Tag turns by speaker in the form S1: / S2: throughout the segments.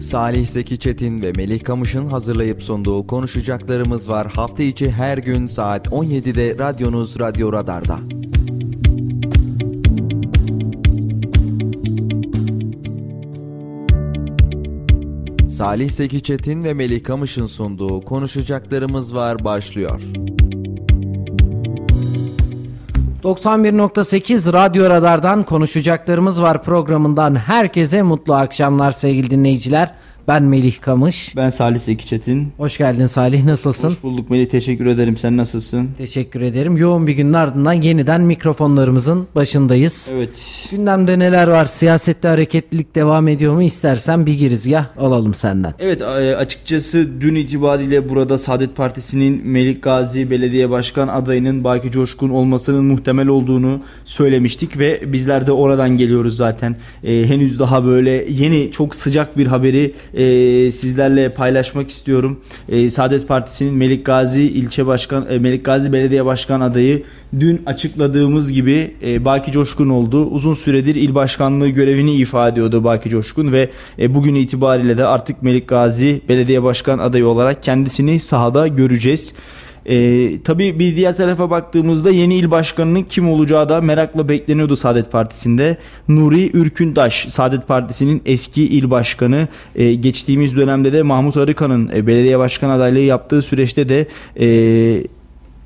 S1: Salih Zeki Çetin ve Melih Kamış'ın hazırlayıp sunduğu konuşacaklarımız var. Hafta içi her gün saat 17'de radyonuz Radyo Radar'da. Salih Zeki Çetin ve Melih Kamış'ın sunduğu konuşacaklarımız var başlıyor.
S2: 91.8 Radyo Radar'dan konuşacaklarımız var programından herkese mutlu akşamlar sevgili dinleyiciler. Ben Melih Kamış.
S3: Ben Salih Zeki Çetin.
S2: Hoş geldin Salih nasılsın?
S3: Hoş bulduk Melih teşekkür ederim sen nasılsın?
S2: Teşekkür ederim. Yoğun bir günün ardından yeniden mikrofonlarımızın başındayız.
S3: Evet.
S2: Gündemde neler var? Siyasette hareketlilik devam ediyor mu? İstersen bir girizgah alalım senden.
S3: Evet açıkçası dün itibariyle burada Saadet Partisi'nin Melik Gazi Belediye Başkan adayının Baki Coşkun olmasının muhtemel olduğunu söylemiştik ve bizler de oradan geliyoruz zaten. Ee, henüz daha böyle yeni çok sıcak bir haberi e, sizlerle paylaşmak istiyorum. E, Saadet Partisi'nin Melik Gazi ilçe başkan e, Melik Gazi Belediye Başkan adayı dün açıkladığımız gibi e, Baki Coşkun oldu. Uzun süredir il başkanlığı görevini ifade ediyordu Baki Coşkun ve e, bugün itibariyle de artık Melik Gazi Belediye Başkan adayı olarak kendisini sahada göreceğiz. Ee, tabii bir diğer tarafa baktığımızda yeni il başkanının kim olacağı da merakla bekleniyordu Saadet Partisi'nde. Nuri Ürküntaş, Saadet Partisi'nin eski il başkanı. Ee, geçtiğimiz dönemde de Mahmut Arıkan'ın e, belediye başkan adaylığı yaptığı süreçte de e,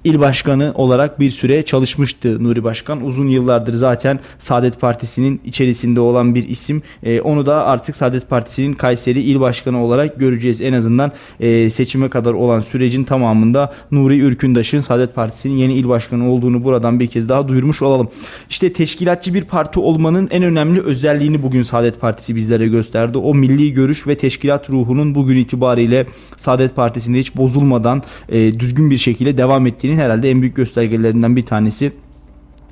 S3: il başkanı olarak bir süre çalışmıştı Nuri Başkan. Uzun yıllardır zaten Saadet Partisi'nin içerisinde olan bir isim. E, onu da artık Saadet Partisi'nin Kayseri il başkanı olarak göreceğiz. En azından e, seçime kadar olan sürecin tamamında Nuri Ürkündaş'ın Saadet Partisi'nin yeni il başkanı olduğunu buradan bir kez daha duyurmuş olalım. İşte teşkilatçı bir parti olmanın en önemli özelliğini bugün Saadet Partisi bizlere gösterdi. O milli görüş ve teşkilat ruhunun bugün itibariyle Saadet Partisi'nde hiç bozulmadan e, düzgün bir şekilde devam ettiğini herhalde en büyük göstergelerinden bir tanesi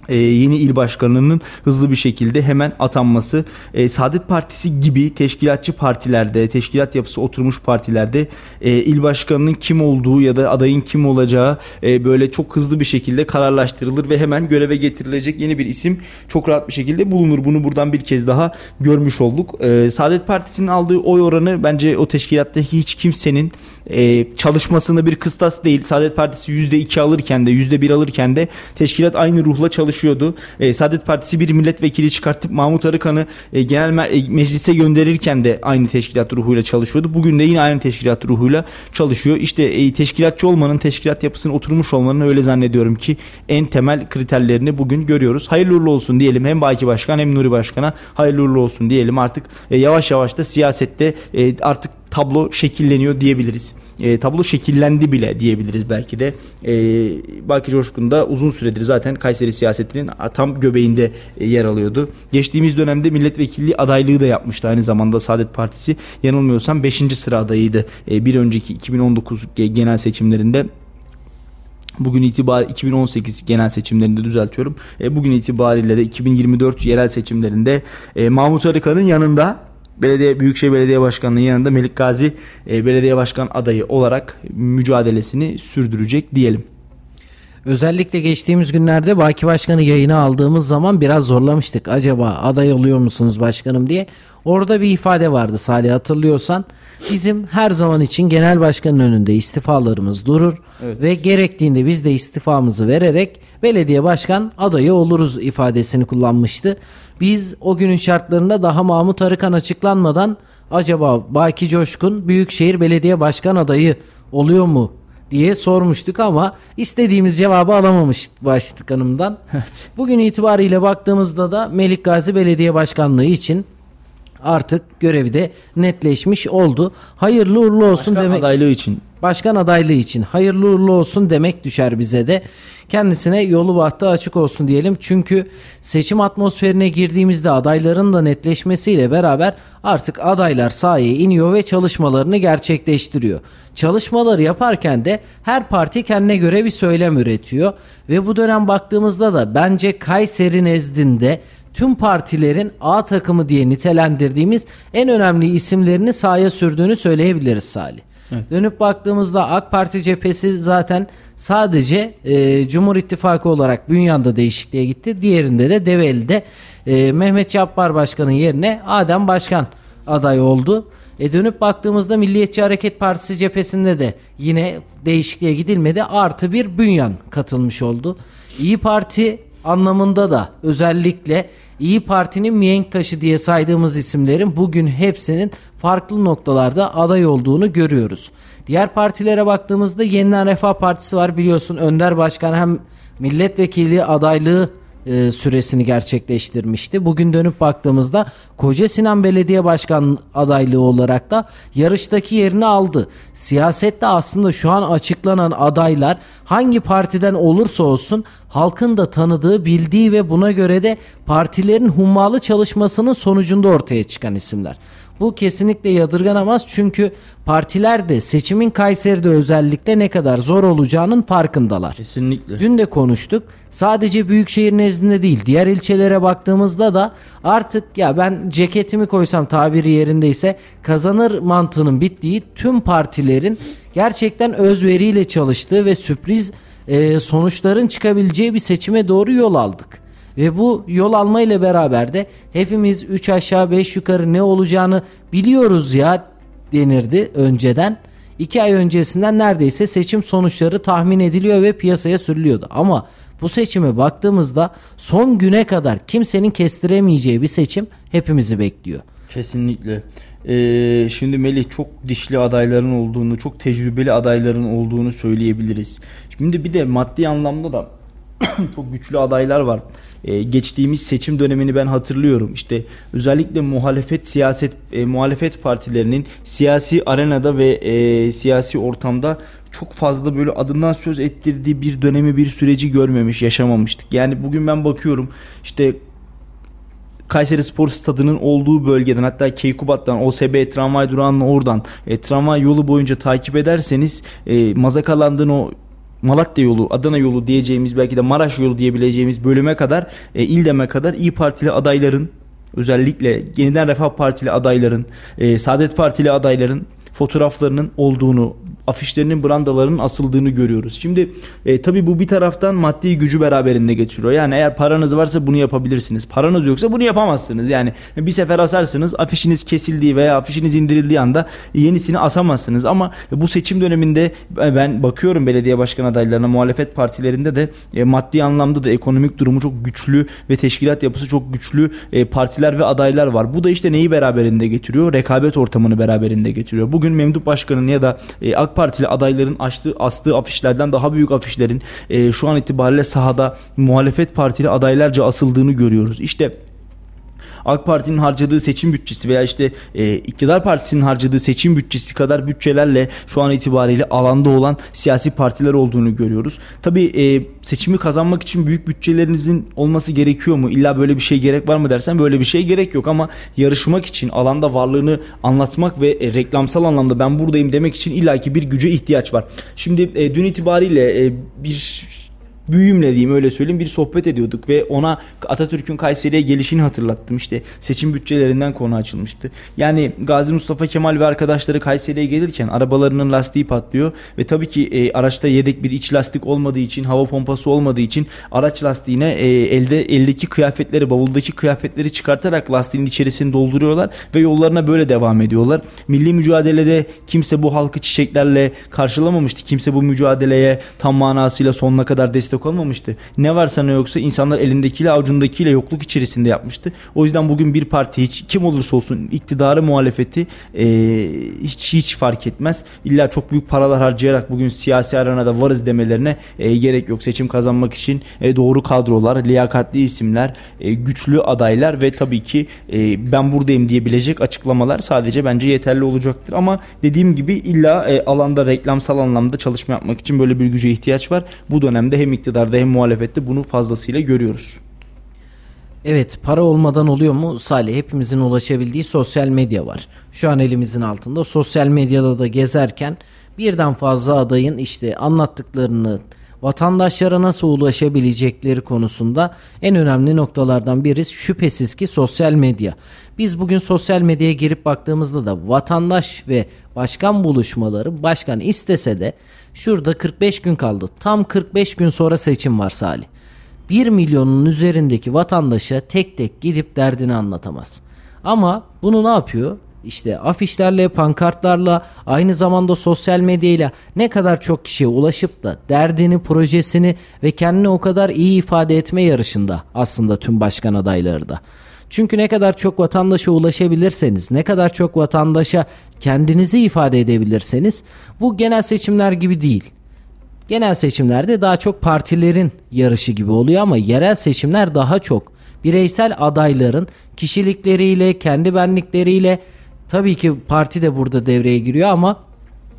S3: e, yeni il başkanının hızlı bir şekilde hemen atanması e, Saadet Partisi gibi teşkilatçı partilerde teşkilat yapısı oturmuş partilerde e, il başkanının kim olduğu ya da adayın kim olacağı e, böyle çok hızlı bir şekilde kararlaştırılır ve hemen göreve getirilecek yeni bir isim çok rahat bir şekilde bulunur. Bunu buradan bir kez daha görmüş olduk. E, Saadet Partisi'nin aldığı oy oranı bence o teşkilattaki hiç kimsenin e, çalışmasında bir kıstas değil. Saadet Partisi %2 alırken de %1 alırken de teşkilat aynı ruhla çalışıyordu. E, Saadet Partisi bir milletvekili çıkartıp Mahmut Arıkan'ı e, genel me- e, meclise gönderirken de aynı teşkilat ruhuyla çalışıyordu. Bugün de yine aynı teşkilat ruhuyla çalışıyor. İşte e, teşkilatçı olmanın, teşkilat yapısının oturmuş olmanın öyle zannediyorum ki en temel kriterlerini bugün görüyoruz. Hayırlı uğurlu olsun diyelim hem Baki Başkan hem Nuri Başkan'a hayırlı uğurlu olsun diyelim. Artık e, yavaş yavaş da siyasette e, artık tablo şekilleniyor diyebiliriz. E, tablo şekillendi bile diyebiliriz belki de. E, Baki Coşkun da uzun süredir zaten Kayseri siyasetinin tam göbeğinde e, yer alıyordu. Geçtiğimiz dönemde milletvekilliği adaylığı da yapmıştı aynı zamanda Saadet Partisi. Yanılmıyorsam 5. sıra adayıydı. E, bir önceki 2019 genel seçimlerinde Bugün itibariyle 2018 genel seçimlerinde düzeltiyorum. E, bugün itibariyle de 2024 yerel seçimlerinde e, Mahmut Arıkan'ın yanında Belediye Büyükşehir Belediye Başkanı'nın yanında Melik Gazi e, belediye başkan adayı olarak mücadelesini sürdürecek diyelim.
S2: Özellikle geçtiğimiz günlerde Baki Başkan'ı yayına aldığımız zaman biraz zorlamıştık. Acaba aday oluyor musunuz başkanım diye. Orada bir ifade vardı Salih hatırlıyorsan. Bizim her zaman için genel başkanın önünde istifalarımız durur. Evet. Ve gerektiğinde biz de istifamızı vererek belediye başkan adayı oluruz ifadesini kullanmıştı. Biz o günün şartlarında daha Mahmut Arıkan açıklanmadan acaba Baki Coşkun Büyükşehir Belediye Başkan adayı oluyor mu diye sormuştuk ama istediğimiz cevabı alamamış başlık hanımdan. Evet. Bugün itibariyle baktığımızda da Melik Gazi Belediye Başkanlığı için artık görevi de netleşmiş oldu. Hayırlı uğurlu olsun
S3: Başkan
S2: demek.
S3: adaylığı için.
S2: Başkan adaylığı için hayırlı uğurlu olsun demek düşer bize de. Kendisine yolu bahtı açık olsun diyelim. Çünkü seçim atmosferine girdiğimizde adayların da netleşmesiyle beraber artık adaylar sahaya iniyor ve çalışmalarını gerçekleştiriyor. Çalışmaları yaparken de her parti kendine göre bir söylem üretiyor. Ve bu dönem baktığımızda da bence Kayseri nezdinde tüm partilerin A takımı diye nitelendirdiğimiz en önemli isimlerini sahaya sürdüğünü söyleyebiliriz Salih. Evet. Dönüp baktığımızda AK Parti cephesi zaten sadece e, Cumhur İttifakı olarak Bünyan'da değişikliğe gitti. Diğerinde de Develi'de e, Mehmet Yapbar Başkan'ın yerine Adem Başkan aday oldu. E dönüp baktığımızda Milliyetçi Hareket Partisi cephesinde de yine değişikliğe gidilmedi. Artı bir bünyan katılmış oldu. İyi Parti anlamında da özellikle İyi Parti'nin mihenk taşı diye saydığımız isimlerin bugün hepsinin farklı noktalarda aday olduğunu görüyoruz. Diğer partilere baktığımızda Yeniden Refah Partisi var biliyorsun Önder Başkan hem milletvekili adaylığı e, süresini gerçekleştirmişti. Bugün dönüp baktığımızda Koca Sinan Belediye Başkan adaylığı olarak da yarıştaki yerini aldı. Siyasette aslında şu an açıklanan adaylar hangi partiden olursa olsun halkın da tanıdığı, bildiği ve buna göre de partilerin hummalı çalışmasının sonucunda ortaya çıkan isimler. Bu kesinlikle yadırganamaz çünkü partiler de seçimin Kayseri'de özellikle ne kadar zor olacağının farkındalar.
S3: Kesinlikle.
S2: Dün de konuştuk. Sadece büyükşehir nezdinde değil diğer ilçelere baktığımızda da artık ya ben ceketimi koysam tabiri yerindeyse kazanır mantığının bittiği tüm partilerin gerçekten özveriyle çalıştığı ve sürpriz e, sonuçların çıkabileceği bir seçime doğru yol aldık. Ve bu yol alma ile beraber de hepimiz 3 aşağı 5 yukarı ne olacağını biliyoruz ya denirdi önceden. 2 ay öncesinden neredeyse seçim sonuçları tahmin ediliyor ve piyasaya sürülüyordu. Ama bu seçime baktığımızda son güne kadar kimsenin kestiremeyeceği bir seçim hepimizi bekliyor.
S3: Kesinlikle. Ee, şimdi Melih çok dişli adayların olduğunu, çok tecrübeli adayların olduğunu söyleyebiliriz. Şimdi bir de maddi anlamda da çok güçlü adaylar var. Ee, geçtiğimiz seçim dönemini ben hatırlıyorum. İşte özellikle muhalefet siyaset e, muhalefet partilerinin siyasi arenada ve e, siyasi ortamda çok fazla böyle adından söz ettirdiği bir dönemi bir süreci görmemiş, yaşamamıştık. Yani bugün ben bakıyorum işte Kayseri Spor Stadı'nın olduğu bölgeden hatta Keykubat'tan OSB tramvay durağının oradan e, tramvay yolu boyunca takip ederseniz e, mazakalandığın o Malatya yolu, Adana yolu diyeceğimiz belki de Maraş yolu diyebileceğimiz bölüme kadar, e, İldem'e kadar İyi Partili adayların özellikle Yeniden Refah Partili adayların, e, Saadet Partili adayların fotoğraflarının olduğunu, afişlerinin brandalarının asıldığını görüyoruz. Şimdi e, tabii bu bir taraftan maddi gücü beraberinde getiriyor. Yani eğer paranız varsa bunu yapabilirsiniz. Paranız yoksa bunu yapamazsınız. Yani bir sefer asarsınız afişiniz kesildiği veya afişiniz indirildiği anda yenisini asamazsınız. Ama bu seçim döneminde ben bakıyorum belediye başkan adaylarına muhalefet partilerinde de e, maddi anlamda da ekonomik durumu çok güçlü ve teşkilat yapısı çok güçlü e, partiler ve adaylar var. Bu da işte neyi beraberinde getiriyor? Rekabet ortamını beraberinde getiriyor. Bugün Memduh Başkan'ın ya da e, AK Partili adayların açtığı astığı afişlerden daha büyük afişlerin e, şu an itibariyle sahada muhalefet partili adaylarca asıldığını görüyoruz. İşte AK Parti'nin harcadığı seçim bütçesi veya işte e, iktidar partisinin harcadığı seçim bütçesi kadar bütçelerle şu an itibariyle alanda olan siyasi partiler olduğunu görüyoruz. Tabii e, seçimi kazanmak için büyük bütçelerinizin olması gerekiyor mu? İlla böyle bir şey gerek var mı dersen böyle bir şey gerek yok ama yarışmak için alanda varlığını anlatmak ve e, reklamsal anlamda ben buradayım demek için illaki bir güce ihtiyaç var. Şimdi e, dün itibariyle e, bir büyüğümle diyeyim öyle söyleyeyim bir sohbet ediyorduk ve ona Atatürk'ün Kayseri'ye gelişini hatırlattım. İşte seçim bütçelerinden konu açılmıştı. Yani Gazi Mustafa Kemal ve arkadaşları Kayseri'ye gelirken arabalarının lastiği patlıyor ve tabii ki e, araçta yedek bir iç lastik olmadığı için, hava pompası olmadığı için araç lastiğine e, elde eldeki kıyafetleri, bavuldaki kıyafetleri çıkartarak lastiğin içerisini dolduruyorlar ve yollarına böyle devam ediyorlar. Milli mücadelede kimse bu halkı çiçeklerle karşılamamıştı. Kimse bu mücadeleye tam manasıyla sonuna kadar destek destek olmamıştı. Ne varsa ne yoksa insanlar elindekiyle avucundakiyle yokluk içerisinde yapmıştı. O yüzden bugün bir parti hiç kim olursa olsun iktidarı muhalefeti e, hiç hiç fark etmez. İlla çok büyük paralar harcayarak bugün siyasi arenada varız demelerine e, gerek yok. Seçim kazanmak için e, doğru kadrolar, liyakatli isimler, e, güçlü adaylar ve tabii ki e, ben buradayım diyebilecek açıklamalar sadece bence yeterli olacaktır. Ama dediğim gibi illa e, alanda reklamsal anlamda çalışma yapmak için böyle bir güce ihtiyaç var. Bu dönemde hem iktidarda hem muhalefette bunu fazlasıyla görüyoruz.
S2: Evet para olmadan oluyor mu? Salih hepimizin ulaşabildiği sosyal medya var. Şu an elimizin altında sosyal medyada da gezerken birden fazla adayın işte anlattıklarını vatandaşlara nasıl ulaşabilecekleri konusunda en önemli noktalardan biri şüphesiz ki sosyal medya. Biz bugün sosyal medyaya girip baktığımızda da vatandaş ve başkan buluşmaları başkan istese de şurada 45 gün kaldı. Tam 45 gün sonra seçim var Salih. 1 milyonun üzerindeki vatandaşa tek tek gidip derdini anlatamaz. Ama bunu ne yapıyor? İşte afişlerle, pankartlarla, aynı zamanda sosyal medyayla ne kadar çok kişiye ulaşıp da derdini, projesini ve kendini o kadar iyi ifade etme yarışında aslında tüm başkan adayları da. Çünkü ne kadar çok vatandaşa ulaşabilirseniz, ne kadar çok vatandaşa kendinizi ifade edebilirseniz bu genel seçimler gibi değil. Genel seçimlerde daha çok partilerin yarışı gibi oluyor ama yerel seçimler daha çok bireysel adayların kişilikleriyle, kendi benlikleriyle tabii ki parti de burada devreye giriyor ama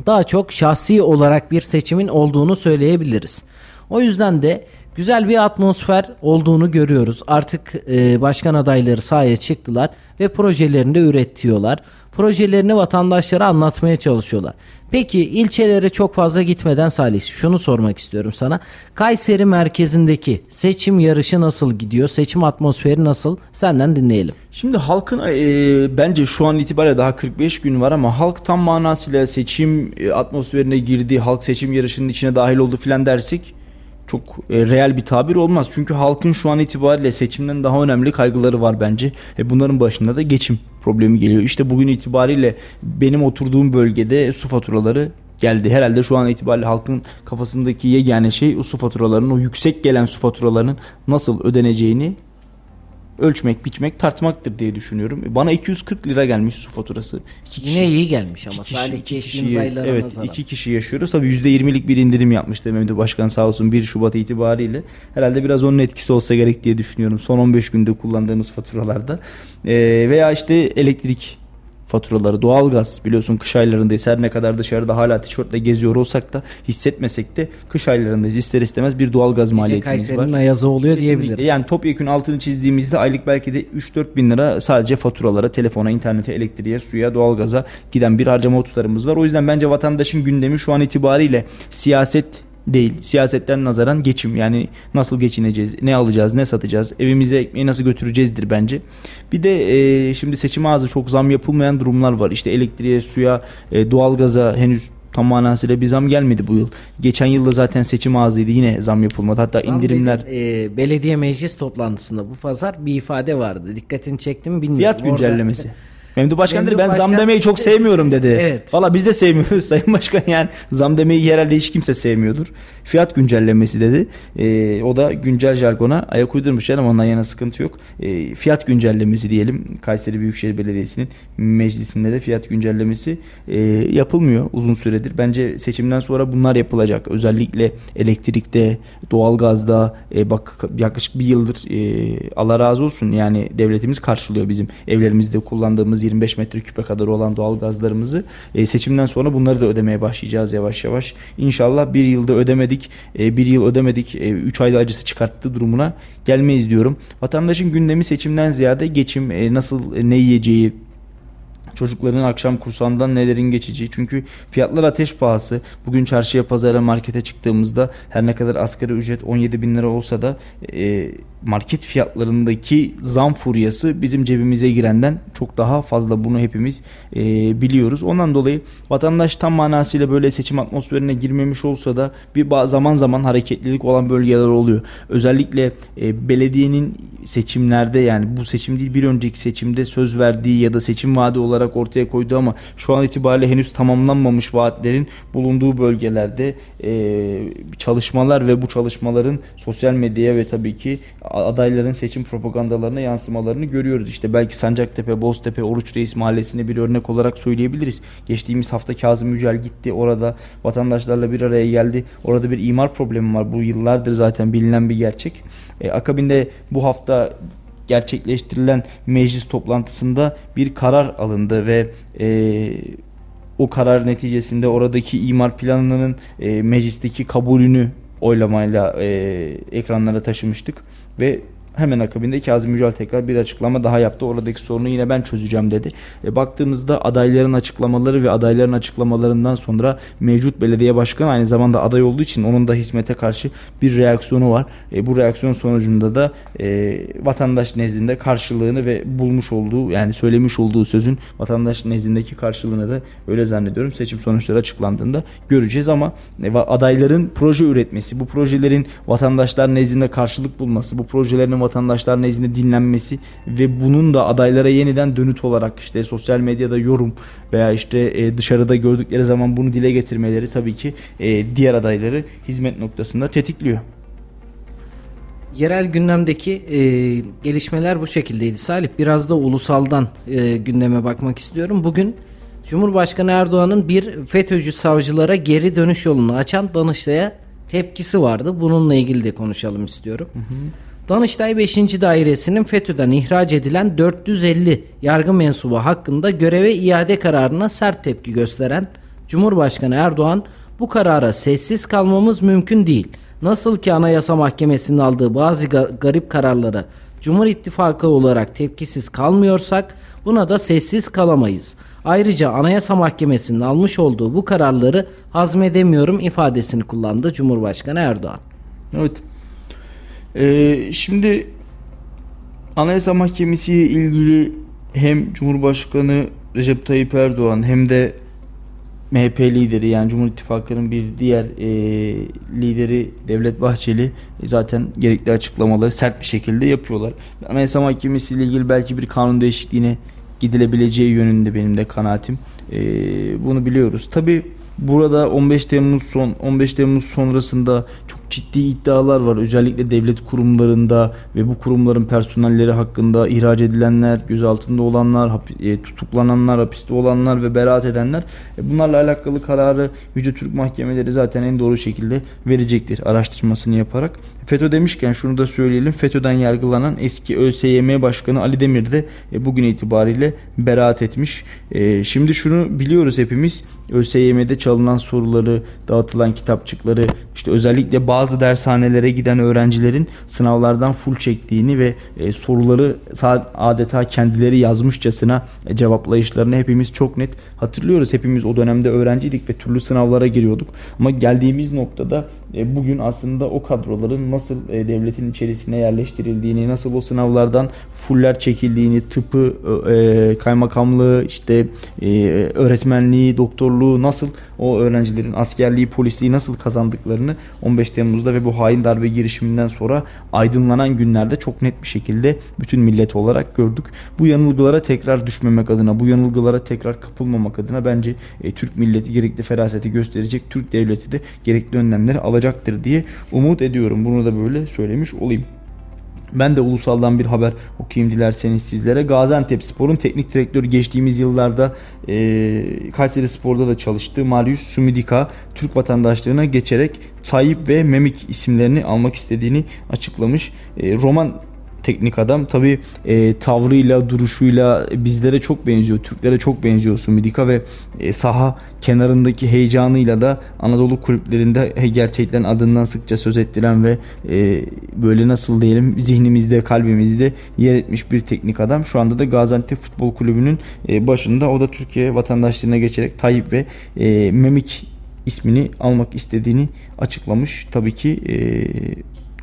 S2: daha çok şahsi olarak bir seçimin olduğunu söyleyebiliriz. O yüzden de güzel bir atmosfer olduğunu görüyoruz. Artık e, başkan adayları sahaya çıktılar ve projelerini de üretiyorlar. Projelerini vatandaşlara anlatmaya çalışıyorlar. Peki ilçelere çok fazla gitmeden Salih şunu sormak istiyorum sana. Kayseri merkezindeki seçim yarışı nasıl gidiyor? Seçim atmosferi nasıl? Senden dinleyelim.
S3: Şimdi halkın e, bence şu an itibariyle daha 45 gün var ama halk tam manasıyla seçim e, atmosferine girdi, halk seçim yarışının içine dahil oldu filan dersek çok e, real bir tabir olmaz. Çünkü halkın şu an itibariyle seçimden daha önemli kaygıları var bence. E, bunların başında da geçim problemi geliyor. İşte bugün itibariyle benim oturduğum bölgede su faturaları geldi. Herhalde şu an itibariyle halkın kafasındaki yegane şey o su faturalarının, o yüksek gelen su faturalarının nasıl ödeneceğini ölçmek, biçmek, tartmaktır diye düşünüyorum. Bana 240 lira gelmiş su faturası.
S2: İki kişi, Yine iyi gelmiş ama
S3: kişi, sadece geçtiğimiz aylara evet, nazaran. iki kişi yaşıyoruz. Tabii %20'lik bir indirim yapmıştı Mehmet Başkan sağ olsun 1 Şubat itibariyle. Herhalde biraz onun etkisi olsa gerek diye düşünüyorum. Son 15 günde kullandığımız faturalarda. Ee, veya işte elektrik faturaları, doğalgaz biliyorsun kış aylarındayız. Her ne kadar dışarıda hala tişörtle geziyor olsak da hissetmesek de kış aylarındayız. İster istemez bir doğalgaz Gece maliyetimiz
S2: var. Kayseri'nin ayazı oluyor Kesinlikle. diyebiliriz.
S3: Yani topyekun altını çizdiğimizde aylık belki de 3-4 bin lira sadece faturalara, telefona, internete, elektriğe, suya, doğalgaza giden bir harcama tutarımız var. O yüzden bence vatandaşın gündemi şu an itibariyle siyaset değil. Siyasetten nazaran geçim yani nasıl geçineceğiz, ne alacağız, ne satacağız, evimize ekmeği nasıl götüreceğizdir bence. Bir de e, şimdi seçim ağzı çok zam yapılmayan durumlar var. İşte elektriğe, suya, e, doğalgaza henüz tam manasıyla bir zam gelmedi bu yıl. Geçen yılda zaten seçim ağzıydı yine zam yapılmadı. Hatta zam indirimler.
S2: Dedi, e, belediye meclis toplantısında bu pazar bir ifade vardı. Dikkatini çektim bilmiyorum.
S3: Fiyat güncellemesi. Orada Memduh Başkan dedi ben Başkan... zam demeyi çok sevmiyorum dedi. Evet. Valla biz de sevmiyoruz Sayın Başkan yani zam demeyi herhalde hiç kimse sevmiyordur. Fiyat güncellemesi dedi. E, o da güncel jargona ayak uydurmuş canım ondan yana sıkıntı yok. E, fiyat güncellemesi diyelim. Kayseri Büyükşehir Belediyesi'nin meclisinde de fiyat güncellemesi e, yapılmıyor uzun süredir. Bence seçimden sonra bunlar yapılacak. Özellikle elektrikte, doğalgazda e, bak yaklaşık bir yıldır e, Allah razı olsun yani devletimiz karşılıyor bizim evlerimizde kullandığımız 25 metreküpe kadar olan doğal gazlarımızı e, seçimden sonra bunları da ödemeye başlayacağız yavaş yavaş. İnşallah bir yılda ödemedik, e, bir yıl ödemedik, 3 e, ayda acısı çıkarttı durumuna gelmeyiz diyorum. Vatandaşın gündemi seçimden ziyade geçim, e, nasıl e, ne yiyeceği, Çocukların akşam kursağından nelerin geçeceği. Çünkü fiyatlar ateş pahası. Bugün çarşıya, pazara, markete çıktığımızda her ne kadar asgari ücret 17 bin lira olsa da e, market fiyatlarındaki zam furyası bizim cebimize girenden çok daha fazla. Bunu hepimiz e, biliyoruz. Ondan dolayı vatandaş tam manasıyla böyle seçim atmosferine girmemiş olsa da bir zaman zaman hareketlilik olan bölgeler oluyor. Özellikle e, belediyenin seçimlerde yani bu seçim değil bir önceki seçimde söz verdiği ya da seçim vaadi olarak ortaya koyduğu ama şu an itibariyle henüz tamamlanmamış vaatlerin bulunduğu bölgelerde e, çalışmalar ve bu çalışmaların sosyal medyaya ve tabii ki adayların seçim propagandalarına yansımalarını görüyoruz. İşte belki Sancaktepe, Boztepe, Oruç Reis Mahallesi'ni bir örnek olarak söyleyebiliriz. Geçtiğimiz hafta Kazım Yücel gitti orada vatandaşlarla bir araya geldi. Orada bir imar problemi var. Bu yıllardır zaten bilinen bir gerçek. E, akabinde bu hafta gerçekleştirilen meclis toplantısında bir karar alındı ve e, o karar neticesinde oradaki imar planının e, meclisteki kabulünü oylamayla e, ekranlara taşımıştık ve Hemen akabinde Kazım Yücel tekrar bir açıklama daha yaptı. Oradaki sorunu yine ben çözeceğim dedi. E, baktığımızda adayların açıklamaları ve adayların açıklamalarından sonra mevcut belediye başkanı aynı zamanda aday olduğu için onun da hizmete karşı bir reaksiyonu var. E, bu reaksiyon sonucunda da e, vatandaş nezdinde karşılığını ve bulmuş olduğu yani söylemiş olduğu sözün vatandaş nezdindeki karşılığını da öyle zannediyorum. Seçim sonuçları açıklandığında göreceğiz ama e, adayların proje üretmesi, bu projelerin vatandaşlar nezdinde karşılık bulması, bu projelerin vatandaşlar nezdinde dinlenmesi ve bunun da adaylara yeniden dönüt olarak işte sosyal medyada yorum veya işte e, dışarıda gördükleri zaman bunu dile getirmeleri tabii ki e, diğer adayları hizmet noktasında tetikliyor.
S2: Yerel gündemdeki e, gelişmeler bu şekildeydi. Salih biraz da ulusaldan e, gündeme bakmak istiyorum. Bugün Cumhurbaşkanı Erdoğan'ın bir FETÖ'cü savcılara geri dönüş yolunu açan Danıştay'a tepkisi vardı. Bununla ilgili de konuşalım istiyorum. Hı hı. Danıştay 5. Dairesi'nin FETÖ'den ihraç edilen 450 yargı mensubu hakkında göreve iade kararına sert tepki gösteren Cumhurbaşkanı Erdoğan bu karara sessiz kalmamız mümkün değil. Nasıl ki Anayasa Mahkemesi'nin aldığı bazı garip kararlara Cumhur İttifakı olarak tepkisiz kalmıyorsak buna da sessiz kalamayız. Ayrıca Anayasa Mahkemesi'nin almış olduğu bu kararları hazmedemiyorum ifadesini kullandı Cumhurbaşkanı Erdoğan.
S3: Evet. Ee, şimdi Anayasa Mahkemesi ile ilgili hem Cumhurbaşkanı Recep Tayyip Erdoğan hem de MHP lideri yani Cumhur İttifakı'nın bir diğer e, lideri Devlet Bahçeli e, zaten gerekli açıklamaları sert bir şekilde yapıyorlar. Anayasa Mahkemesi ile ilgili belki bir kanun değişikliğine gidilebileceği yönünde benim de kanaatim. E, bunu biliyoruz. Tabi burada 15 Temmuz son 15 Temmuz sonrasında çok ciddi iddialar var. Özellikle devlet kurumlarında ve bu kurumların personelleri hakkında ihraç edilenler, gözaltında olanlar, e, tutuklananlar, hapiste olanlar ve beraat edenler. E, bunlarla alakalı kararı Yüce Türk Mahkemeleri zaten en doğru şekilde verecektir araştırmasını yaparak. FETÖ demişken şunu da söyleyelim. FETÖ'den yargılanan eski ÖSYM Başkanı Ali Demir de e, bugün itibariyle beraat etmiş. Şimdi şunu biliyoruz hepimiz. ÖSYM'de çalınan soruları, dağıtılan kitapçıkları, işte özellikle bazı dershanelere giden öğrencilerin sınavlardan full çektiğini ve e, soruları adeta kendileri yazmışçasına e, cevaplayışlarını hepimiz çok net hatırlıyoruz. Hepimiz o dönemde öğrenciydik ve türlü sınavlara giriyorduk. Ama geldiğimiz noktada bugün aslında o kadroların nasıl e, devletin içerisine yerleştirildiğini, nasıl o sınavlardan fuller çekildiğini, tıpı, e, kaymakamlığı, işte öğretmenliği, doktorluğu nasıl o öğrencilerin askerliği, polisliği nasıl kazandıklarını 15 Temmuz'da ve bu hain darbe girişiminden sonra aydınlanan günlerde çok net bir şekilde bütün millet olarak gördük. Bu yanılgılara tekrar düşmemek adına, bu yanılgılara tekrar kapılmamak adına bence Türk milleti gerekli feraseti gösterecek, Türk devleti de gerekli önlemleri alacak olacaktır diye umut ediyorum. Bunu da böyle söylemiş olayım. Ben de ulusaldan bir haber okuyayım dilerseniz sizlere. Gaziantep Spor'un teknik direktörü geçtiğimiz yıllarda e, Kayseri Spor'da da çalıştı. Marius Sumidika Türk vatandaşlığına geçerek Tayyip ve Memik isimlerini almak istediğini açıklamış. E, Roman teknik adam. Tabi e, tavrıyla, duruşuyla bizlere çok benziyor. Türklere çok benziyor Sumidika ve e, saha kenarındaki heyecanıyla da Anadolu kulüplerinde gerçekten adından sıkça söz ettiren ve e, böyle nasıl diyelim zihnimizde, kalbimizde yer etmiş bir teknik adam. Şu anda da Gaziantep Futbol Kulübü'nün e, başında. O da Türkiye vatandaşlığına geçerek Tayyip ve e, Memik ismini almak istediğini açıklamış. Tabii ki e,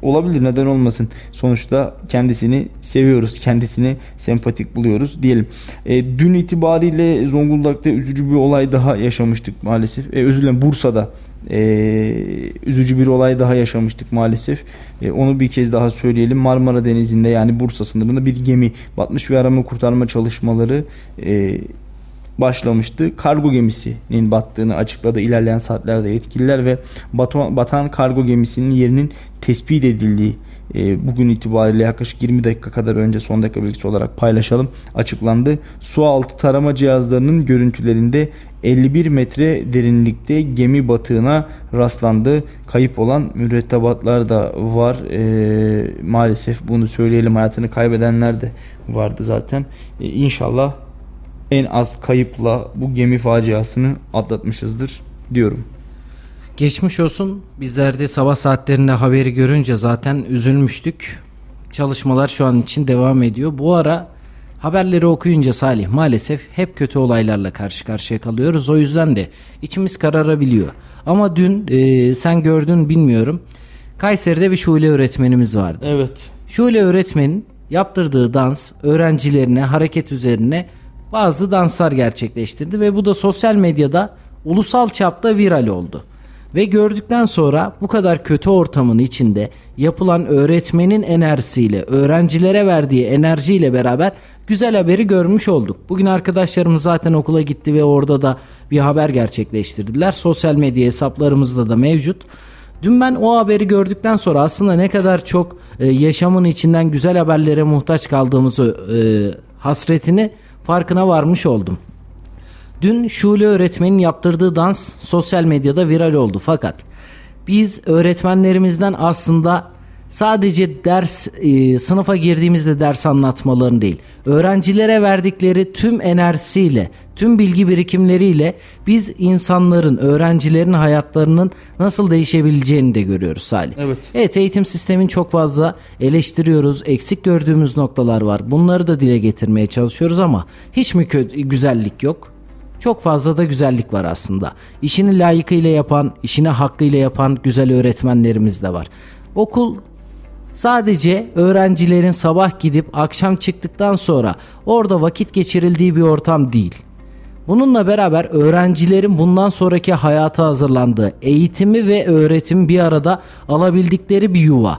S3: olabilir neden olmasın. Sonuçta kendisini seviyoruz. Kendisini sempatik buluyoruz diyelim. E, dün itibariyle Zonguldak'ta üzücü bir olay daha yaşamıştık maalesef. E, özür dilerim Bursa'da e, üzücü bir olay daha yaşamıştık maalesef. E, onu bir kez daha söyleyelim. Marmara Denizi'nde yani Bursa sınırında bir gemi batmış ve arama kurtarma çalışmaları e, başlamıştı. Kargo gemisinin battığını açıkladı ilerleyen saatlerde yetkililer ve batan kargo gemisinin yerinin tespit edildiği e, bugün itibariyle yaklaşık 20 dakika kadar önce son dakika bilgisi olarak paylaşalım açıklandı. Su altı tarama cihazlarının görüntülerinde 51 metre derinlikte gemi batığına rastlandı. Kayıp olan mürettebatlar da var. E, maalesef bunu söyleyelim hayatını kaybedenler de vardı zaten. E, inşallah en az kayıpla bu gemi faciasını atlatmışızdır diyorum.
S2: Geçmiş olsun. Bizler de sabah saatlerinde haberi görünce zaten üzülmüştük. Çalışmalar şu an için devam ediyor. Bu ara haberleri okuyunca Salih maalesef hep kötü olaylarla karşı karşıya kalıyoruz. O yüzden de içimiz kararabiliyor. Ama dün e, sen gördün bilmiyorum. Kayseri'de bir şule öğretmenimiz vardı.
S3: Evet.
S2: Şule öğretmenin yaptırdığı dans öğrencilerine hareket üzerine bazı danslar gerçekleştirdi ve bu da sosyal medyada ulusal çapta viral oldu. Ve gördükten sonra bu kadar kötü ortamın içinde yapılan öğretmenin enerjisiyle, öğrencilere verdiği enerjiyle beraber güzel haberi görmüş olduk. Bugün arkadaşlarımız zaten okula gitti ve orada da bir haber gerçekleştirdiler. Sosyal medya hesaplarımızda da mevcut. Dün ben o haberi gördükten sonra aslında ne kadar çok e, yaşamın içinden güzel haberlere muhtaç kaldığımızı e, hasretini farkına varmış oldum. Dün Şule öğretmenin yaptırdığı dans sosyal medyada viral oldu fakat biz öğretmenlerimizden aslında sadece ders e, sınıfa girdiğimizde ders anlatmalarını değil öğrencilere verdikleri tüm enerjisiyle tüm bilgi birikimleriyle biz insanların öğrencilerin hayatlarının nasıl değişebileceğini de görüyoruz Salih.
S3: Evet.
S2: Evet eğitim sistemin çok fazla eleştiriyoruz eksik gördüğümüz noktalar var bunları da dile getirmeye çalışıyoruz ama hiç mi kötü, güzellik yok? Çok fazla da güzellik var aslında. İşini layıkıyla yapan, işini hakkıyla yapan güzel öğretmenlerimiz de var. Okul sadece öğrencilerin sabah gidip akşam çıktıktan sonra orada vakit geçirildiği bir ortam değil. Bununla beraber öğrencilerin bundan sonraki hayata hazırlandığı eğitimi ve öğretim bir arada alabildikleri bir yuva.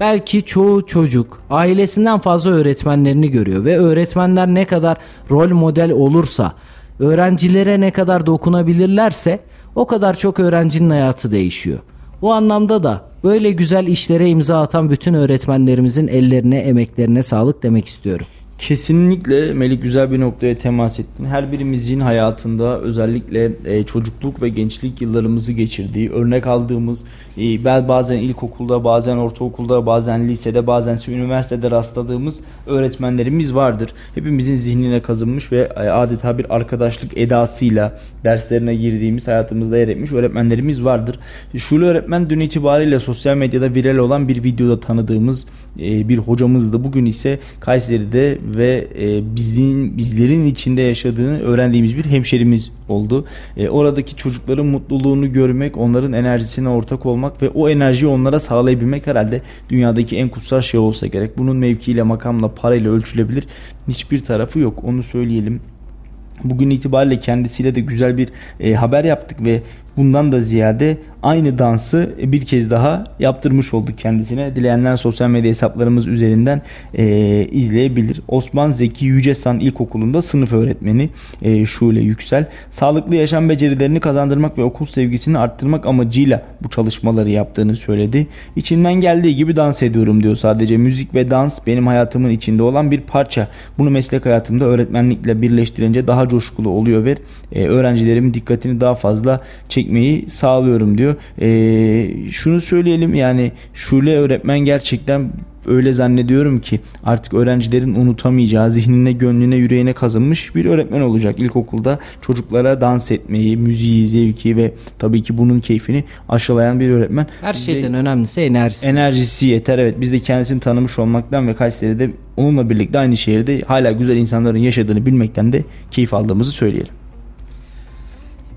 S2: Belki çoğu çocuk ailesinden fazla öğretmenlerini görüyor ve öğretmenler ne kadar rol model olursa, öğrencilere ne kadar dokunabilirlerse o kadar çok öğrencinin hayatı değişiyor. Bu anlamda da böyle güzel işlere imza atan bütün öğretmenlerimizin ellerine, emeklerine sağlık demek istiyorum.
S3: Kesinlikle Melik güzel bir noktaya temas ettin. Her birimizin hayatında özellikle e, çocukluk ve gençlik yıllarımızı geçirdiği, örnek aldığımız e, bazen ilkokulda, bazen ortaokulda, bazen lisede, bazen üniversitede rastladığımız öğretmenlerimiz vardır. Hepimizin zihnine kazınmış ve e, adeta bir arkadaşlık edasıyla derslerine girdiğimiz, hayatımızda yer etmiş öğretmenlerimiz vardır. Şule öğretmen dün itibariyle sosyal medyada viral olan bir videoda tanıdığımız bir hocamızdı. Bugün ise Kayseri'de ve e, bizim bizlerin içinde yaşadığını öğrendiğimiz bir hemşerimiz oldu. E, oradaki çocukların mutluluğunu görmek, onların enerjisine ortak olmak ve o enerjiyi onlara sağlayabilmek herhalde dünyadaki en kutsal şey olsa gerek. Bunun mevkiyle, makamla, parayla ölçülebilir hiçbir tarafı yok. Onu söyleyelim. Bugün itibariyle kendisiyle de güzel bir e, haber yaptık ve bundan da ziyade aynı dansı bir kez daha yaptırmış olduk kendisine. Dileyenler sosyal medya hesaplarımız üzerinden e, izleyebilir. Osman Zeki Yücesan İlkokulu'nda sınıf öğretmeni e, Şule Yüksel. Sağlıklı yaşam becerilerini kazandırmak ve okul sevgisini arttırmak amacıyla bu çalışmaları yaptığını söyledi. İçinden geldiği gibi dans ediyorum diyor sadece. Müzik ve dans benim hayatımın içinde olan bir parça. Bunu meslek hayatımda öğretmenlikle birleştirince daha coşkulu oluyor ve e, öğrencilerimin dikkatini daha fazla çekmeyi sağlıyorum diyor. E, şunu söyleyelim yani Şule öğretmen gerçekten öyle zannediyorum ki artık öğrencilerin unutamayacağı, zihnine, gönlüne, yüreğine kazınmış bir öğretmen olacak. İlkokulda çocuklara dans etmeyi, müziği, zevki ve tabii ki bunun keyfini aşılayan bir öğretmen.
S2: Her şeyden önemlisi enerjisi.
S3: Enerjisi yeter evet. Biz de kendisini tanımış olmaktan ve Kayseri'de onunla birlikte aynı şehirde hala güzel insanların yaşadığını bilmekten de keyif aldığımızı söyleyelim.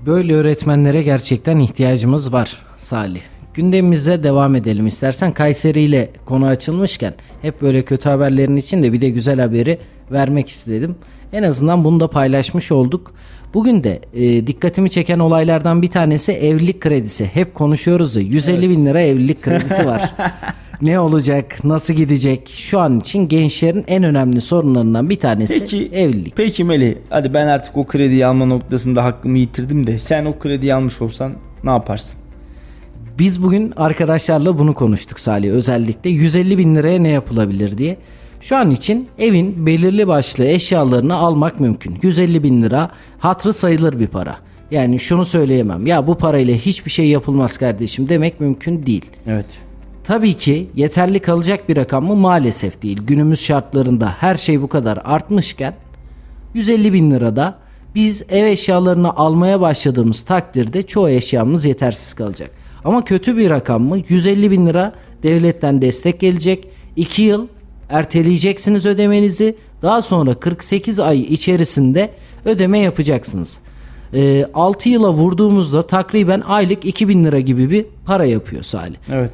S2: Böyle öğretmenlere gerçekten ihtiyacımız var Salih. Gündemimize devam edelim istersen. Kayseri ile konu açılmışken hep böyle kötü haberlerin için de bir de güzel haberi vermek istedim. En azından bunu da paylaşmış olduk. Bugün de e, dikkatimi çeken olaylardan bir tanesi evlilik kredisi. Hep konuşuyoruz ya 150 evet. bin lira evlilik kredisi var. ne olacak, nasıl gidecek? Şu an için gençlerin en önemli sorunlarından bir tanesi peki, evlilik.
S3: Peki Meli, hadi ben artık o krediyi alma noktasında hakkımı yitirdim de sen o krediyi almış olsan ne yaparsın?
S2: Biz bugün arkadaşlarla bunu konuştuk Salih özellikle 150 bin liraya ne yapılabilir diye. Şu an için evin belirli başlı eşyalarını almak mümkün. 150 bin lira hatrı sayılır bir para. Yani şunu söyleyemem ya bu parayla hiçbir şey yapılmaz kardeşim demek mümkün değil.
S3: Evet.
S2: Tabii ki yeterli kalacak bir rakam mı maalesef değil. Günümüz şartlarında her şey bu kadar artmışken 150 bin lirada biz ev eşyalarını almaya başladığımız takdirde çoğu eşyamız yetersiz kalacak. Ama kötü bir rakam mı? 150 bin lira devletten destek gelecek. 2 yıl erteleyeceksiniz ödemenizi. Daha sonra 48 ay içerisinde ödeme yapacaksınız. E, 6 yıla vurduğumuzda takriben aylık 2000 lira gibi bir para yapıyor Salih.
S3: Evet.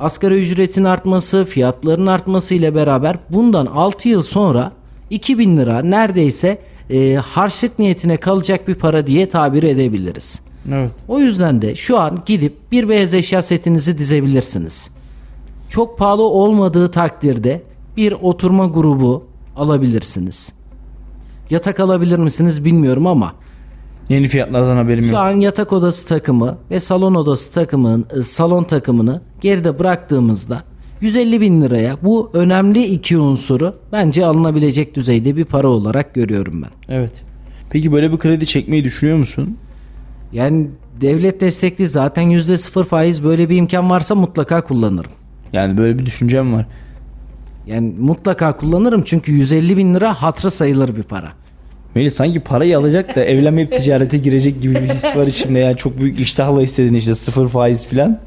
S2: Asgari ücretin artması, fiyatların artması ile beraber bundan 6 yıl sonra 2000 lira neredeyse e, harçlık niyetine kalacak bir para diye tabir edebiliriz.
S3: Evet.
S2: O yüzden de şu an gidip bir beyaz eşya setinizi dizebilirsiniz. Çok pahalı olmadığı takdirde bir oturma grubu alabilirsiniz. Yatak alabilir misiniz bilmiyorum ama
S3: Yeni fiyatlardan haberim
S2: şu
S3: yok.
S2: an yatak odası takımı ve salon odası takımın e, salon takımını geride bıraktığımızda 150 bin liraya bu önemli iki unsuru bence alınabilecek düzeyde bir para olarak görüyorum ben.
S3: Evet. Peki böyle bir kredi çekmeyi düşünüyor musun?
S2: Yani devlet destekli zaten %0 faiz böyle bir imkan varsa mutlaka kullanırım.
S3: Yani böyle bir düşüncem var.
S2: Yani mutlaka kullanırım çünkü 150 bin lira hatırı sayılır bir para.
S3: Melih sanki parayı alacak da evlenmeyip ticarete girecek gibi bir his var içimde. Yani çok büyük iştahla istedin işte sıfır faiz filan.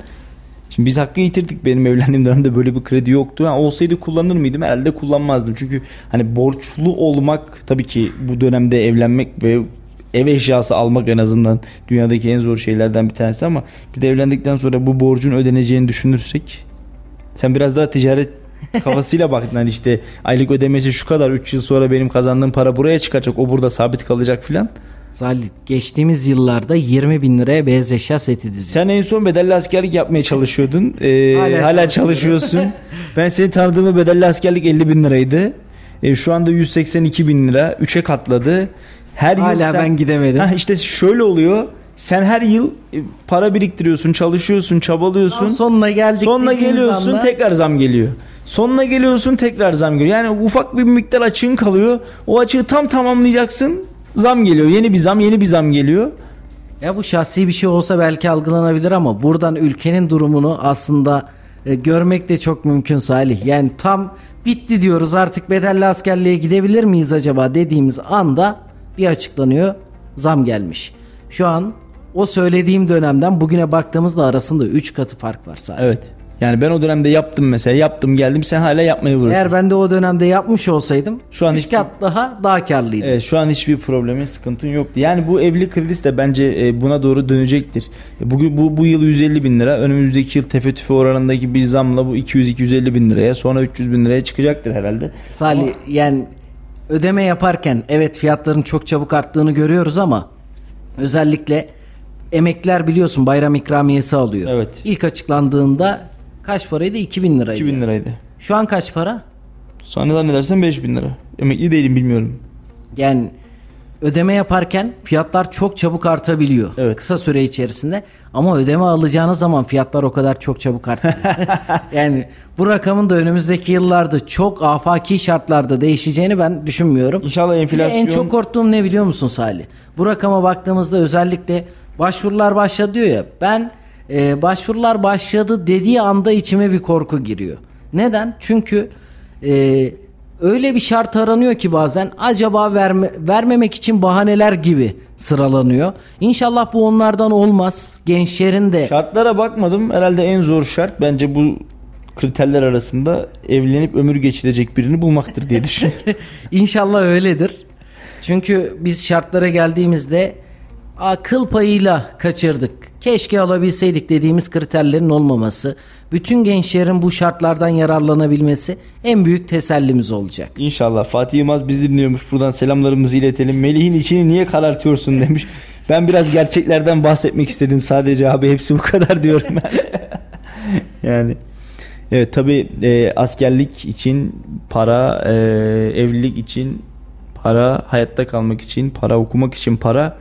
S3: Şimdi biz hakkı yitirdik. Benim evlendiğim dönemde böyle bir kredi yoktu. Ha, olsaydı kullanır mıydım? Herhalde kullanmazdım. Çünkü hani borçlu olmak tabii ki bu dönemde evlenmek ve ev eşyası almak en azından dünyadaki en zor şeylerden bir tanesi ama bir de evlendikten sonra bu borcun ödeneceğini düşünürsek sen biraz daha ticaret kafasıyla baktın hani işte aylık ödemesi şu kadar 3 yıl sonra benim kazandığım para buraya çıkacak o burada sabit kalacak filan.
S2: Salih geçtiğimiz yıllarda 20 bin liraya beyaz eşya seti dizi.
S3: Sen en son bedelli askerlik yapmaya çalışıyordun. Ee,
S2: Hala
S3: hala, çalışıyorsun. ben seni tanıdığımda bedelli askerlik 50 bin liraydı. Ee, şu anda 182 bin lira. 3'e katladı. Her yıl
S2: Hala
S3: sen...
S2: ben gidemedim.
S3: Ha, işte şöyle oluyor. Sen her yıl e, para biriktiriyorsun, çalışıyorsun, çabalıyorsun.
S2: Sonuna geldik.
S3: Sonuna geliyorsun
S2: anda-
S3: tekrar zam geliyor. Sonuna geliyorsun tekrar zam geliyor. Yani ufak bir miktar açığın kalıyor. O açığı tam tamamlayacaksın. Zam geliyor. Yeni bir zam, yeni bir zam geliyor.
S2: Ya bu şahsi bir şey olsa belki algılanabilir ama buradan ülkenin durumunu aslında e, görmek de çok mümkün Salih. Yani tam bitti diyoruz artık bedelli askerliğe gidebilir miyiz acaba dediğimiz anda bir açıklanıyor zam gelmiş. Şu an o söylediğim dönemden bugüne baktığımızda arasında 3 katı fark var Salih.
S3: Evet. Yani ben o dönemde yaptım mesela. Yaptım geldim. Sen hala yapmaya uğraşıyorsun.
S2: Eğer ben de o dönemde yapmış olsaydım
S3: Şu an
S2: 3
S3: hiç-
S2: kat daha daha karlıydım.
S3: Evet, şu an hiçbir problemin sıkıntın yoktu. Yani bu evlilik kredisi de bence e, buna doğru dönecektir. E, Bugün bu, bu yıl 150 bin lira. Önümüzdeki yıl tefe tüfe oranındaki bir zamla bu 200-250 bin liraya sonra 300 bin liraya çıkacaktır herhalde.
S2: Salih yani ödeme yaparken evet fiyatların çok çabuk arttığını görüyoruz ama özellikle emekler biliyorsun bayram ikramiyesi alıyor.
S3: Evet.
S2: İlk açıklandığında kaç paraydı? 2000 liraydı.
S3: 2000 liraydı.
S2: Şu an kaç para?
S3: Sonra zannedersen 5000 lira. Emekli değilim bilmiyorum.
S2: Yani ödeme yaparken fiyatlar çok çabuk artabiliyor.
S3: Evet.
S2: Kısa süre içerisinde. Ama ödeme alacağınız zaman fiyatlar o kadar çok çabuk artmıyor. yani bu rakamın da önümüzdeki yıllarda çok afaki şartlarda değişeceğini ben düşünmüyorum.
S3: İnşallah enflasyon
S2: En çok korktuğum ne biliyor musun Salih? Bu rakama baktığımızda özellikle başvurular başladı diyor ya. Ben e, başvurular başladı dediği anda içime bir korku giriyor. Neden? Çünkü e, öyle bir şart aranıyor ki bazen acaba verme, vermemek için bahaneler gibi sıralanıyor. İnşallah bu onlardan olmaz. Gençlerin de
S3: Şartlara bakmadım. Herhalde en zor şart bence bu kriterler arasında evlenip ömür geçirecek birini bulmaktır diye düşünüyorum.
S2: İnşallah öyledir. Çünkü biz şartlara geldiğimizde akıl payıyla kaçırdık. Keşke alabilseydik dediğimiz kriterlerin olmaması, bütün gençlerin bu şartlardan yararlanabilmesi en büyük tesellimiz olacak.
S3: İnşallah Fatih Yılmaz bizi dinliyormuş. Buradan selamlarımızı iletelim. Melih'in içini niye karartıyorsun demiş. Ben biraz gerçeklerden bahsetmek istedim sadece abi. Hepsi bu kadar diyorum ben. yani evet tabi askerlik için para, e, evlilik için para, hayatta kalmak için para, okumak için para.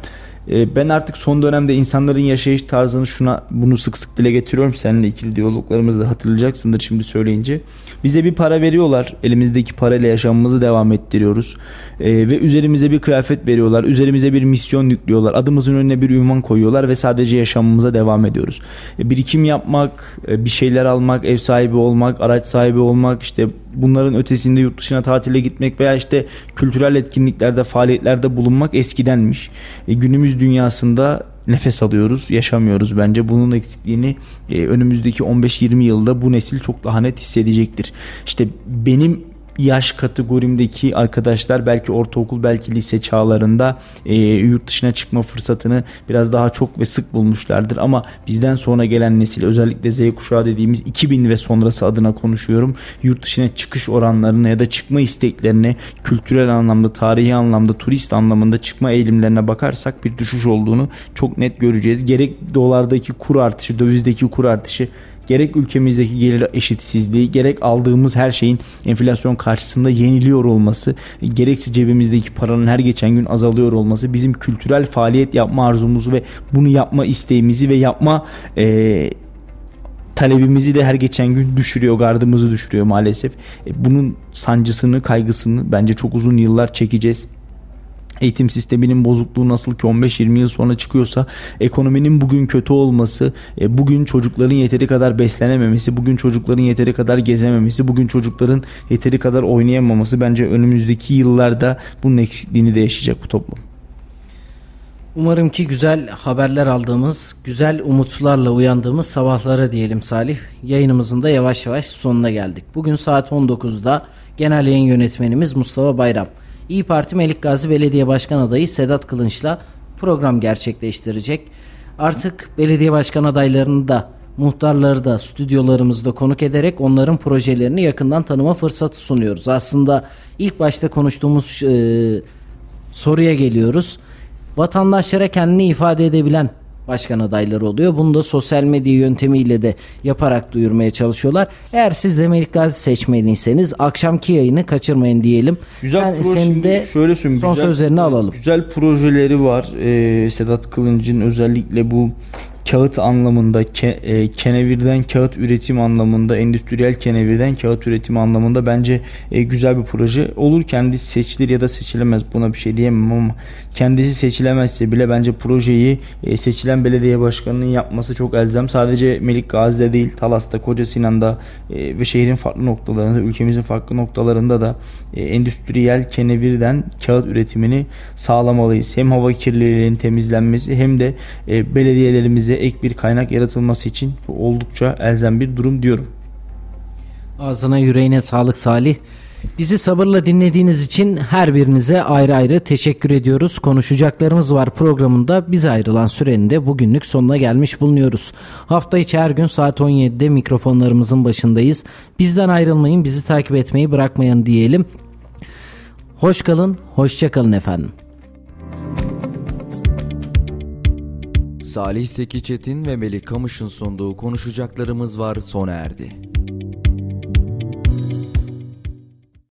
S3: E, ben artık son dönemde insanların yaşayış tarzını şuna bunu sık sık dile getiriyorum. Seninle ikili diyaloglarımızda hatırlayacaksındır şimdi söyleyince. Bize bir para veriyorlar. Elimizdeki parayla yaşamımızı devam ettiriyoruz. E, ve üzerimize bir kıyafet veriyorlar. Üzerimize bir misyon yüklüyorlar. Adımızın önüne bir ünvan koyuyorlar ve sadece yaşamımıza devam ediyoruz. E, birikim yapmak, e, bir şeyler almak, ev sahibi olmak, araç sahibi olmak, işte bunların ötesinde yurt dışına tatile gitmek veya işte kültürel etkinliklerde, faaliyetlerde bulunmak eskidenmiş. E, günümüz dünyasında nefes alıyoruz, yaşamıyoruz bence. Bunun eksikliğini e, önümüzdeki 15-20 yılda bu nesil çok daha net hissedecektir. İşte benim yaş kategorimdeki arkadaşlar belki ortaokul belki lise çağlarında e, yurt dışına çıkma fırsatını biraz daha çok ve sık bulmuşlardır. Ama bizden sonra gelen nesil özellikle Z kuşağı dediğimiz 2000 ve sonrası adına konuşuyorum yurt dışına çıkış oranlarına ya da çıkma isteklerine kültürel anlamda tarihi anlamda turist anlamında çıkma eğilimlerine bakarsak bir düşüş olduğunu çok net göreceğiz. Gerek dolardaki kur artışı dövizdeki kur artışı gerek ülkemizdeki gelir eşitsizliği gerek aldığımız her şeyin enflasyon karşısında yeniliyor olması gerekse cebimizdeki paranın her geçen gün azalıyor olması bizim kültürel faaliyet yapma arzumuzu ve bunu yapma isteğimizi ve yapma e, talebimizi de her geçen gün düşürüyor, gardımızı düşürüyor maalesef. E, bunun sancısını, kaygısını bence çok uzun yıllar çekeceğiz eğitim sisteminin bozukluğu nasıl ki 15-20 yıl sonra çıkıyorsa ekonominin bugün kötü olması, e, bugün çocukların yeteri kadar beslenememesi, bugün çocukların yeteri kadar gezememesi, bugün çocukların yeteri kadar oynayamaması bence önümüzdeki yıllarda bunun eksikliğini de yaşayacak bu toplum.
S2: Umarım ki güzel haberler aldığımız, güzel umutlarla uyandığımız sabahlara diyelim Salih. Yayınımızın da yavaş yavaş sonuna geldik. Bugün saat 19'da genel yayın yönetmenimiz Mustafa Bayram. İyi Parti Melik Gazi Belediye Başkan adayı Sedat Kılınç'la program gerçekleştirecek. Artık belediye başkan adaylarını da muhtarları da stüdyolarımızda konuk ederek onların projelerini yakından tanıma fırsatı sunuyoruz. Aslında ilk başta konuştuğumuz e, soruya geliyoruz. Vatandaşlara kendini ifade edebilen başkan adayları oluyor. Bunu da sosyal medya yöntemiyle de yaparak duyurmaya çalışıyorlar. Eğer siz de Melik Gazi seçmeniyseniz akşamki yayını kaçırmayın diyelim.
S3: Güzel
S2: Sen,
S3: proje,
S2: senin de
S3: şöyle söyleyeyim,
S2: son
S3: güzel-
S2: sözlerini alalım.
S3: Güzel projeleri var. Ee, Sedat Kılıncı'nın özellikle bu kağıt anlamında ke, e, kenevirden kağıt üretim anlamında endüstriyel kenevirden kağıt üretimi anlamında bence e, güzel bir proje. Olur kendisi seçilir ya da seçilemez buna bir şey diyemem ama kendisi seçilemezse bile bence projeyi e, seçilen belediye başkanının yapması çok elzem. Sadece Melik Gazi'de değil Talas'ta Koca Sinan'da e, ve şehrin farklı noktalarında ülkemizin farklı noktalarında da e, endüstriyel kenevirden kağıt üretimini sağlamalıyız. Hem hava kirliliğinin temizlenmesi hem de e, belediyelerimize ek bir kaynak yaratılması için bu oldukça elzem bir durum diyorum.
S2: Ağzına yüreğine sağlık Salih. Bizi sabırla dinlediğiniz için her birinize ayrı ayrı teşekkür ediyoruz. Konuşacaklarımız var programında bize ayrılan sürenin de bugünlük sonuna gelmiş bulunuyoruz. Hafta içi her gün saat 17'de mikrofonlarımızın başındayız. Bizden ayrılmayın, bizi takip etmeyi bırakmayın diyelim. Hoş kalın, hoşça kalın efendim.
S1: Salih Seki Çetin ve Melih Kamış'ın sunduğu konuşacaklarımız var sona erdi.